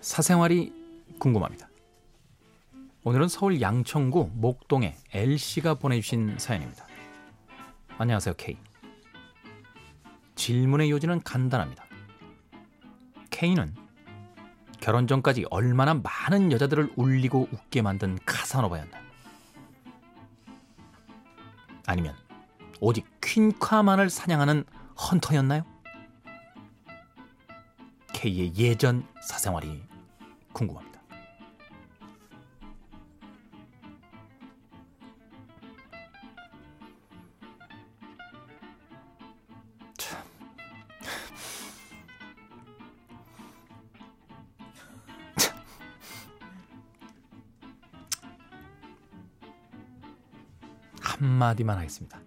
사생활이 궁금합니다. 오늘은 서울 양천구 목동의 L씨가 보내주신 사연입니다. 안녕하세요, K. 질문의 요지는 간단합니다. K는 결혼 전까지 얼마나 많은 여자들을 울리고 웃게 만든 카사노바였나요? 아니면 오직 퀸카만을 사냥하는 헌터였나요? K의 예전 사생활이 궁금합니다. 참. 참. 한마디만 하겠습니다.